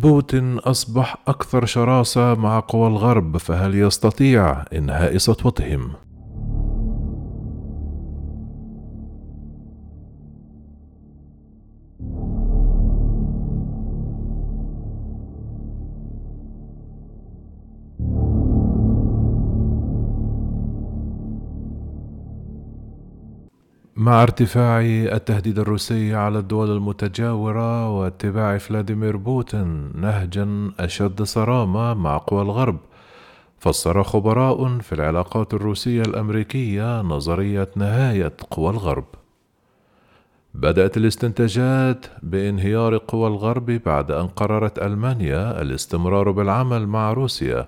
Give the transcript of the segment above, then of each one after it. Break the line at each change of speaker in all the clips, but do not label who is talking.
بوتين أصبح أكثر شراسة مع قوى الغرب فهل يستطيع إنهاء سطوتهم؟ مع ارتفاع التهديد الروسي على الدول المتجاورة واتباع فلاديمير بوتين نهجا أشد صرامة مع قوى الغرب فسر خبراء في العلاقات الروسية الأمريكية نظرية نهاية قوى الغرب. بدأت الاستنتاجات بانهيار قوى الغرب بعد أن قررت ألمانيا الاستمرار بالعمل مع روسيا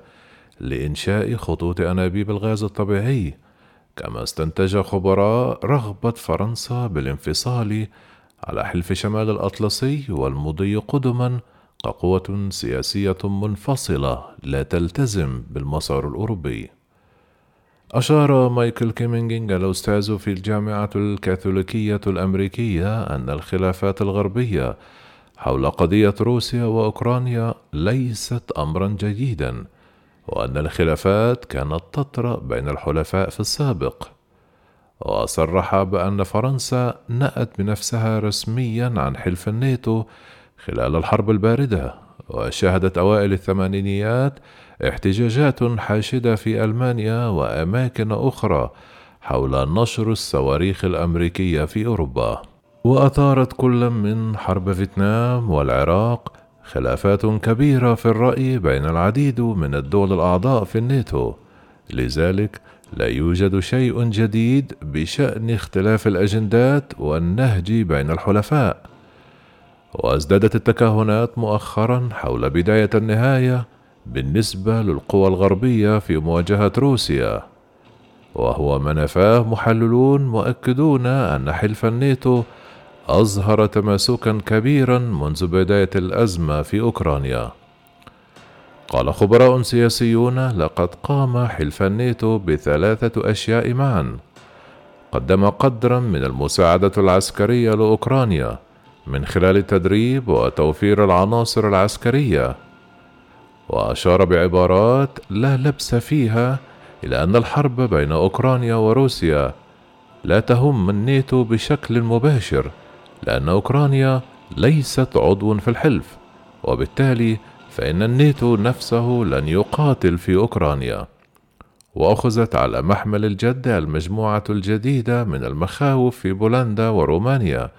لإنشاء خطوط أنابيب الغاز الطبيعي كما استنتج خبراء رغبة فرنسا بالانفصال على حلف شمال الأطلسي والمضي قدما كقوة سياسية منفصلة لا تلتزم بالمسار الأوروبي. أشار مايكل كيمينجينغ الأستاذ في الجامعة الكاثوليكية الأمريكية أن الخلافات الغربية حول قضية روسيا وأوكرانيا ليست أمرا جديدا وأن الخلافات كانت تطرأ بين الحلفاء في السابق وصرح بأن فرنسا نأت بنفسها رسميا عن حلف الناتو خلال الحرب الباردة وشهدت أوائل الثمانينيات احتجاجات حاشدة في ألمانيا وأماكن أخرى حول نشر الصواريخ الأمريكية في أوروبا. وأثارت كل من حرب فيتنام والعراق خلافات كبيرة في الرأي بين العديد من الدول الأعضاء في الناتو. لذلك لا يوجد شيء جديد بشأن اختلاف الأجندات والنهج بين الحلفاء. وازدادت التكهنات مؤخرا حول بداية النهاية بالنسبة للقوى الغربية في مواجهة روسيا. وهو ما نفاه محللون مؤكدون أن حلف الناتو أظهر تماسكا كبيرا منذ بداية الأزمة في أوكرانيا. قال خبراء سياسيون لقد قام حلف الناتو بثلاثة أشياء معا. قدم قدرا من المساعدة العسكرية لأوكرانيا من خلال التدريب وتوفير العناصر العسكرية. وأشار بعبارات لا لبس فيها إلى أن الحرب بين أوكرانيا وروسيا لا تهم الناتو بشكل مباشر. لأن أوكرانيا ليست عضو في الحلف وبالتالي فإن الناتو نفسه لن يقاتل في أوكرانيا. وأخذت على محمل الجد المجموعة الجديدة من المخاوف في بولندا ورومانيا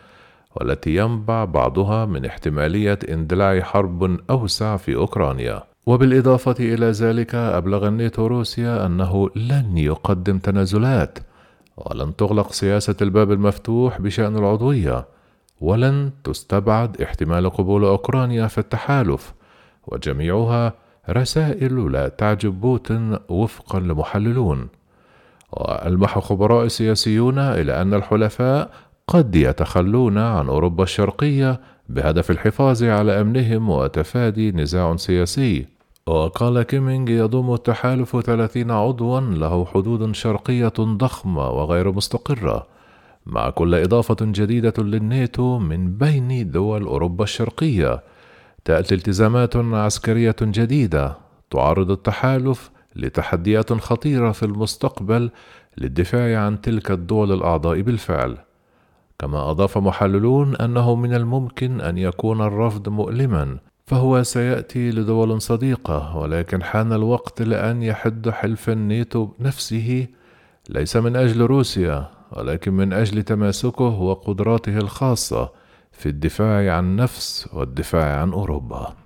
والتي ينبع بعضها من احتمالية اندلاع حرب أوسع في أوكرانيا. وبالإضافة إلى ذلك أبلغ الناتو روسيا أنه لن يقدم تنازلات ولن تغلق سياسة الباب المفتوح بشأن العضوية. ولن تستبعد احتمال قبول أوكرانيا في التحالف وجميعها رسائل لا تعجب بوتين وفقا لمحللون. وألمح خبراء سياسيون إلى أن الحلفاء قد يتخلون عن أوروبا الشرقية بهدف الحفاظ على أمنهم وتفادي نزاع سياسي. وقال كيمينج يضم التحالف ثلاثين عضوا له حدود شرقية ضخمة وغير مستقرة. مع كل إضافة جديدة للناتو من بين دول أوروبا الشرقية تأتي التزامات عسكرية جديدة تعرض التحالف لتحديات خطيرة في المستقبل للدفاع عن تلك الدول الأعضاء بالفعل. كما أضاف محللون أنه من الممكن أن يكون الرفض مؤلما فهو سيأتي لدول صديقة ولكن حان الوقت لأن يحد حلف الناتو نفسه ليس من أجل روسيا ولكن من أجل تماسكه وقدراته الخاصة في الدفاع عن النفس والدفاع عن أوروبا.